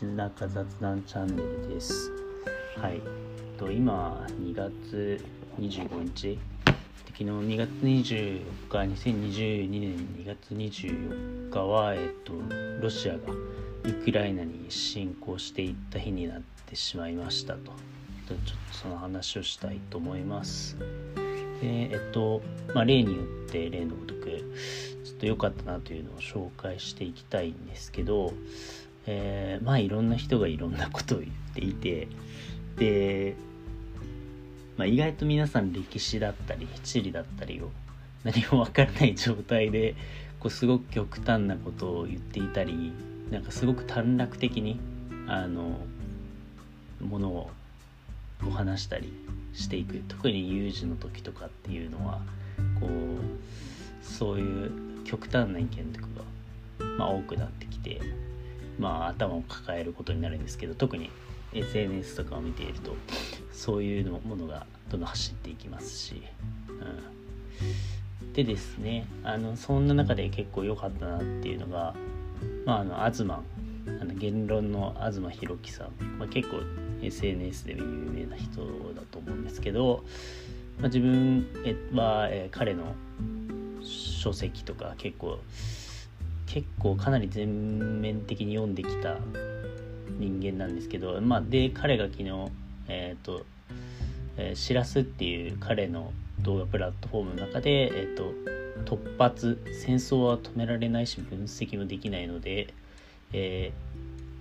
道中雑談チャンネルです。はい。と今2月25日。昨日2月24日、2022年2月24日は、えっと、ロシアがウクライナに侵攻していった日になってしまいましたと。ちょっとその話をしたいと思います。で、えっと、まあ、例によって例のごとく、ちょっと良かったなというのを紹介していきたいんですけど、えーまあいろんな人がいろんなことを言っていてで、まあ、意外と皆さん歴史だったり地理だったりを何も分からない状態でこうすごく極端なことを言っていたりなんかすごく短絡的にあのものをこう話したりしていく。特に有事の時とかっていうのはこうそういう極端な意見とかが、まあ、多くなってきてまあ、頭を抱えることになるんですけど特に SNS とかを見ているとそういうのものがどんどん走っていきますし、うん、でですねあのそんな中で結構良かったなっていうのが、まあ、あの東あの言論の東博樹さん、まあ、結構 SNS で有名な人だと思うんですけど、まあ、自分は、え彼の書籍とか結構結構かなり全面的に読んできた人間なんですけど、まあ、で彼が昨日えっ、ー、と「、しらす」っていう彼の動画プラットフォームの中で、えーと、突発戦争は止められないし分析もできないので、え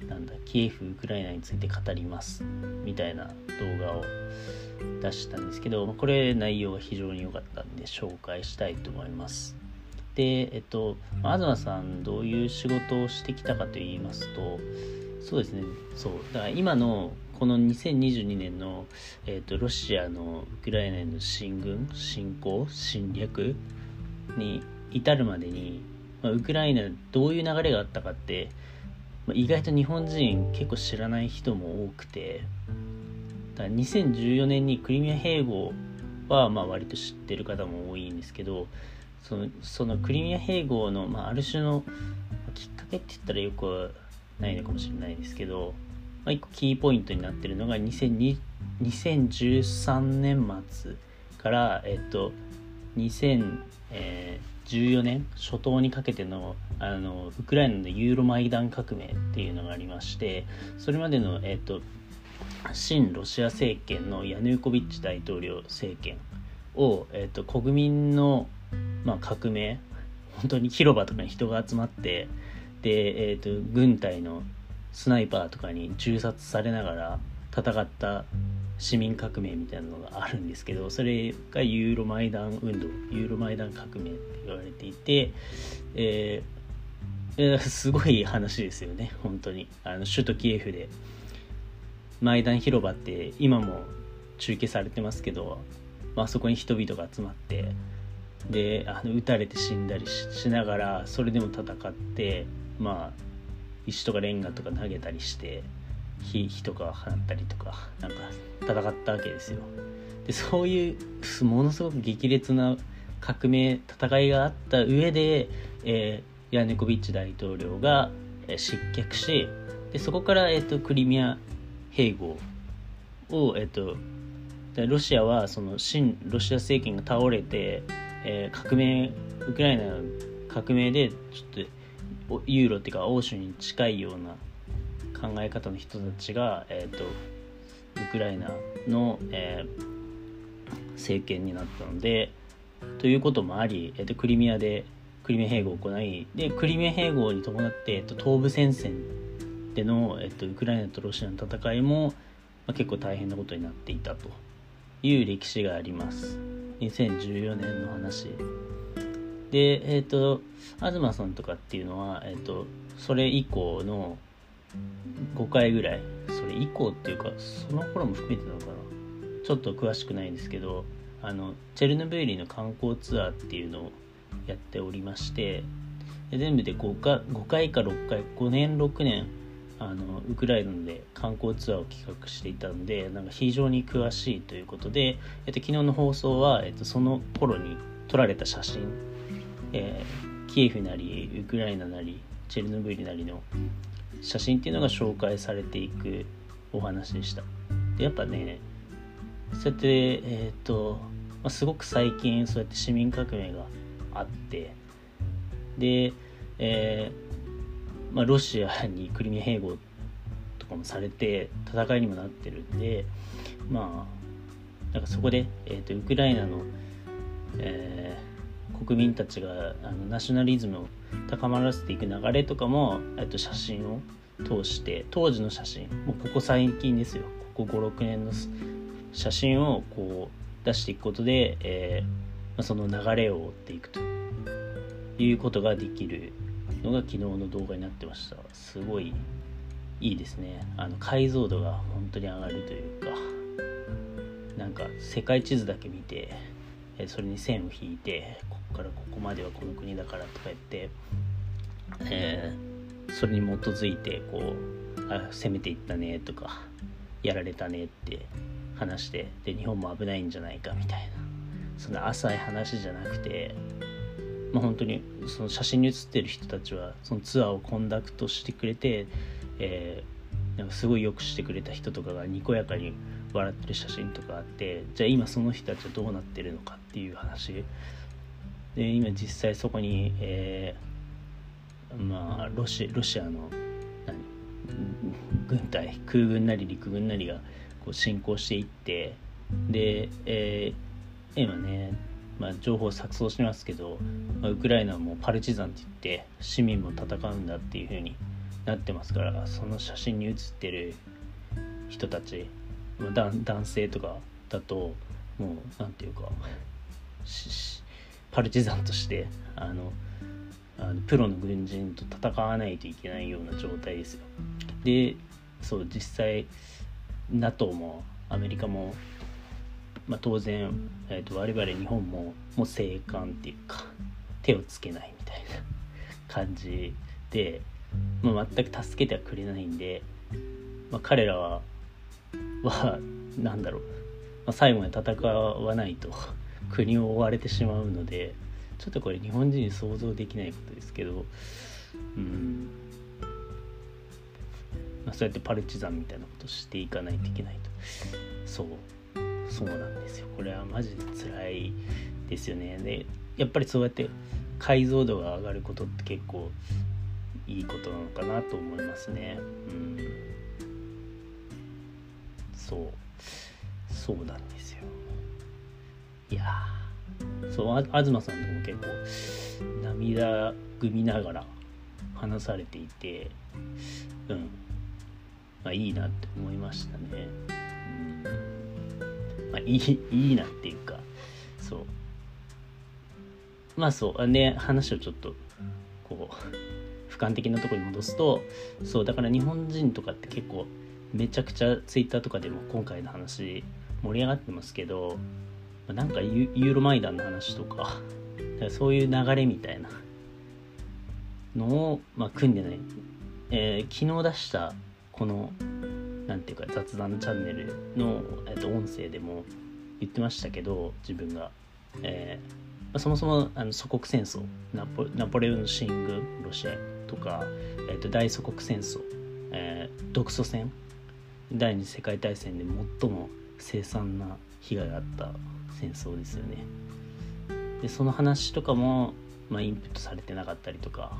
ー、なんだキエフウクライナについて語りますみたいな動画を出したんですけどこれ内容が非常に良かったんで紹介したいと思います。で、えっと、東さんどういう仕事をしてきたかと言いますとそうですね。そう。だから今のこの2022年の、えっと、ロシアのウクライナへの進軍侵攻侵略に至るまでに、まあ、ウクライナどういう流れがあったかって、まあ、意外と日本人結構知らない人も多くてだから2014年にクリミア併合はまあ割と知ってる方も多いんですけどそのそのクリミア併合の、まあ、ある種のきっかけって言ったらよくないのかもしれないですけど、まあ、一個キーポイントになってるのが2013年末から、えっと、2014年初頭にかけてのあのウクライナのユーロマイダン革命っていうのがありましてそれまでの、えっと、親ロシア政権のヤヌーコビッチ大統領政権を、えっと、国民のまあ、革命。本当に広場とかに人が集まってで、えーと、軍隊のスナイパーとかに銃殺されながら戦った市民革命みたいなのがあるんですけどそれがユーロマイダン運動ユーロマイダン革命って言われていて、えー、すごい話ですよね本当に。あの首都キエフで。マイダン広場って今も中継されてますけど、まあそこに人々が集まってであの撃たれて死んだりしながらそれでも戦ってまあ石とかレンガとか投げたりして火火とか放ったりとかなんか戦ったわけですよ。でそういうものすごく激烈な革命戦いがあった上で、えー、ヤネコビッチ大統領が、失脚しでそこから、えーと、クリミア併合を、えー、とロシアはその新ロシア政権が倒れてえー、革命ウクライナの革命でちょっとユーロっていうか欧州に近いような考え方の人たちが、えーと、ウクライナの、えー、政権になったのでということもあり、えーと、クリミアでクリミア併合を行いでクリミア併合に伴って、えーと、東部戦線での、えー、とウクライナとロシアの戦いも、まあ、結構大変なことになっていたという歴史があります。2014年の話。でえっ、ー、と東さんとかっていうのは、えーと、それ以降の5回ぐらいそれ以降っていうかその頃も含めてなのかな。ちょっと詳しくないんですけどあのチェルノブイリの観光ツアーっていうのをやっておりまして全部で 5, か5回か6回5年6年あのウクライナで観光ツアーを企画していたのでなんか非常に詳しいということで、えっと、昨日の放送は、えっと、その頃に撮られた写真、えー、キエフなりウクライナなりチェルノブイリなりの写真っていうのが紹介されていくお話でした。でやっぱねそうやってえっ、と、まあ、すごく最近そうやって市民革命があってで、えーまあ、ロシアにクリミア併合とかもされて戦いにもなってるんでまあなんかそこで、えーと、ウクライナの、えー、国民たちがあのナショナリズムを高まらせていく流れとかも、えーと、写真を通して当時の写真もうここ最近ですよ。ここ56年の写真をこう出していくことで、えーまあ、その流れを追っていくということができるのが昨日の動画になってました。すごいいいですね。あの解像度が本当に上がるというかなんか世界地図だけ見てそれに線を引いてここからここまではこの国だからとか言って、えー、それに基づいてこうあ攻めていったねとかやられたねって話してで日本も危ないんじゃないかみたいなそんな浅い話じゃなくてまあ、本当にその写真に写ってる人たちはそのツアーをコンダクトしてくれて、えー、なんかすごいよくしてくれた人とかがにこやかに笑ってる写真とかあってじゃあ今その人たちはどうなってるのかっていう話。で今実際そこに、えー、まあロシロシアの軍隊空軍なり陸軍なりがこう進行していってで、えー、今ねまあ、情報錯綜しますけど、まあ、ウクライナもパルチザンって言って市民も戦うんだっていう風になってますからその写真に写ってる人たち、まあ、男性とかだともう何て言うかパルチザンとしてあのあのプロの軍人と戦わないといけないような状態ですよ。でそう実際 NATO もアメリカもまあ、当然、えーと、我々日本ももう静観っていうか手をつけないみたいな 感じで、まあ、全く助けてはくれないんで、まあ、彼らはは何だろう、まあ、最後まで戦わないと国を追われてしまうのでちょっとこれ日本人に想像できないことですけどうん。まあ、そうやってパルチザンみたいなことしていかないといけないと。そう。そうなんですよ。これはマジで辛いですよね。でやっぱりそうやって解像度が上がることって結構いいことなのかなと思いますね。うん。そう。そうなんですよ。いやそう東さんとも結構涙ぐみながら話されていてうん。まあいいなって思いましたね。まあ、いいいいなっていうかそう。まあそう。で話をちょっとこう俯瞰的なとこに戻すとそうだから日本人とかって結構めちゃくちゃツイッターとかでも今回の話盛り上がってますけどなんかユーロマイダンの話とかそういう流れみたいなのを、まあ、組んでない、えー、昨日出したこのんていうか雑談チャンネルの、えー、と音声でも言ってましたけど自分が、えーま、そもそもあの祖国戦争ナポナポレオン進軍ロシアとか、えー、と大祖国戦争、えー、独ソ戦第二次世界大戦で最も凄惨な被害があった戦争ですよね。でその話とかも、まあ、インプットされてなかったりとか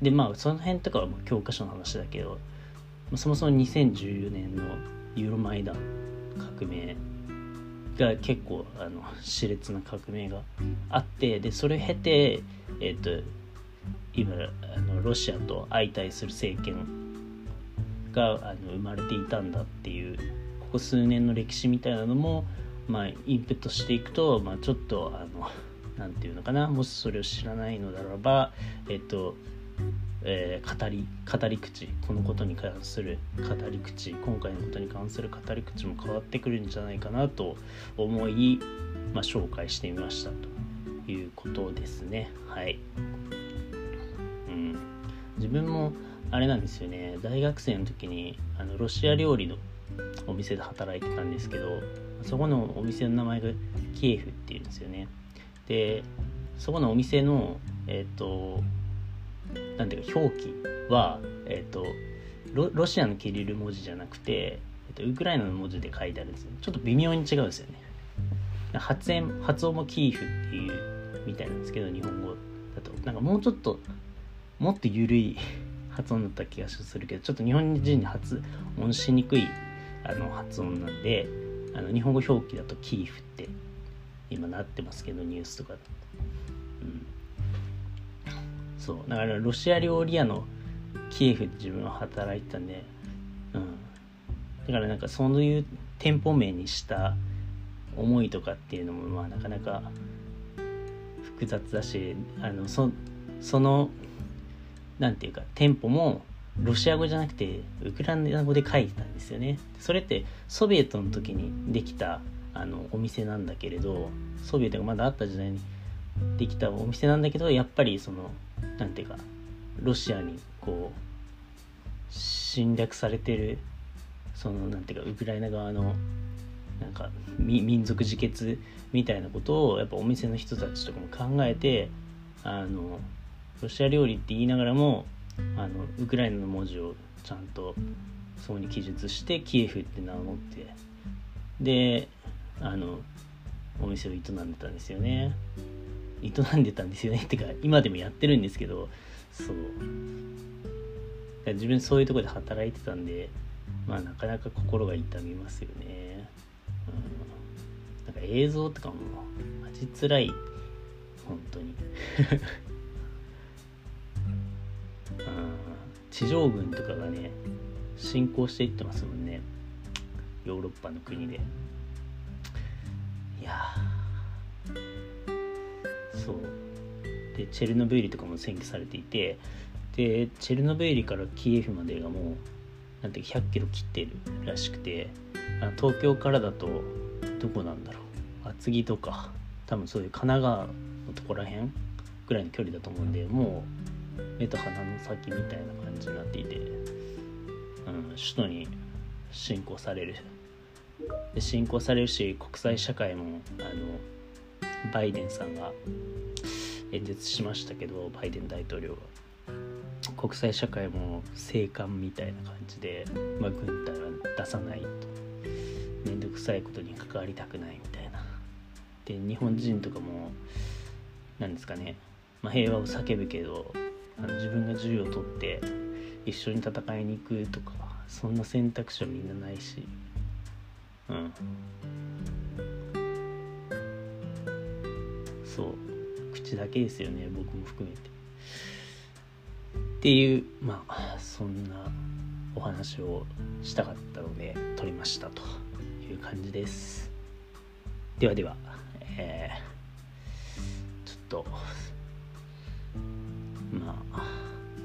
でまあその辺とかはもう教科書の話だけどそもそも2014年のユーロマイダン革命が結構あの熾烈な革命があってでそれを経て、えーと、今あのロシアと相対する政権があの生まれていたんだっていうここ数年の歴史みたいなのも、まあ、インプットしていくと、まあ、ちょっとあのなんていうのかなもしそれを知らないのならばえっ、ー、とえー、語り語り口このことに関する語り口今回のことに関する語り口も変わってくるんじゃないかなと思い、まあ、紹介してみましたということですね。はい、うん、自分もあれなんですよね。大学生の時にあのロシア料理のお店で働いてたんですけどそこのお店の名前がキエフっていうんですよね。でそこのお店のえっ、ー、となんていうか表記は、えっ、とロロシアのキリル文字じゃなくて、えっ、とウクライナの文字で書いてあるんですちょっと微妙に違うんですよね。発音発音もキーフっていうみたいなんですけど日本語だと。なんかもうちょっともっと緩い発音だった気がするけどちょっと日本人に発音しにくいあの発音なんであの日本語表記だとキーフって今なってますけどニュースとか、そう。だからロシア料理屋のキエフで自分は働いてたんで、うん、だからなんかそういう店舗名にした思いとかっていうのもまあなかなか複雑だしあのそそのなんていうか店舗もロシア語じゃなくてウクライナ語で書いてたんですよね。それってソビエトの時にできたあのお店なんだけれどソビエトがまだあった時代にできたお店なんだけどやっぱりその何ていうかロシアにこう侵略されてるその何ていうかウクライナ側のなんか民族自決みたいなことをやっぱお店の人たちとかも考えてあのロシア料理って言いながらもあのウクライナの文字をちゃんとそうに記述してキエフって名乗ってであのお店を営んでたんですよね。営んでたんですよね。ってか今でもやってるんですけどそう。自分そういうとこで働いてたんでまあなかなか心が痛みますよね、うん、なんか映像とかも待ちづらい。本当に。地上軍とかがね侵攻していってますもんね。ヨーロッパの国で。いやそう。でチェルノブイリとかも占拠されていてでチェルノブイリからキエフまでがもうなんて100キロ切ってるらしくてあ東京からだとどこなんだろう。厚木とか。多分そういう神奈川のとこら辺ぐらいの距離だと思うんでもう目と鼻の先みたいな感じになっていて、うん、首都に侵攻される。で侵攻されるし国際社会もあのバイデンさんが演説しましたけどバイデン大統領が国際社会も静観みたいな感じで、まあ、軍隊は出さないと。面倒くさいことに関わりたくないみたいな。で日本人とかも何ですかね、まあ、平和を叫ぶけどあの自分が銃を取って一緒に戦いに行くとかそんな選択肢はみんなないし。うん。そう。口だけですよね僕も含めて。っていうまあそんなお話をしたかったので撮りましたという感じです。ではではえー、ちょっとまあ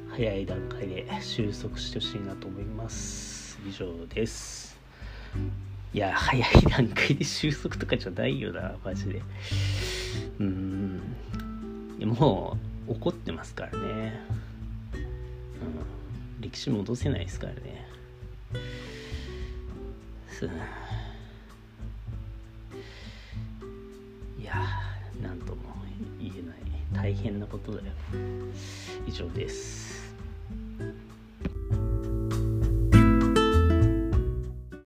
早い段階で収束してほしいなと思います以上です。いや早い段階で収束とかじゃないよなマジで。うん。もう怒ってますからね、うん、歴史戻せないですからね。いやなんとも言えない。大変なことだよ以上です。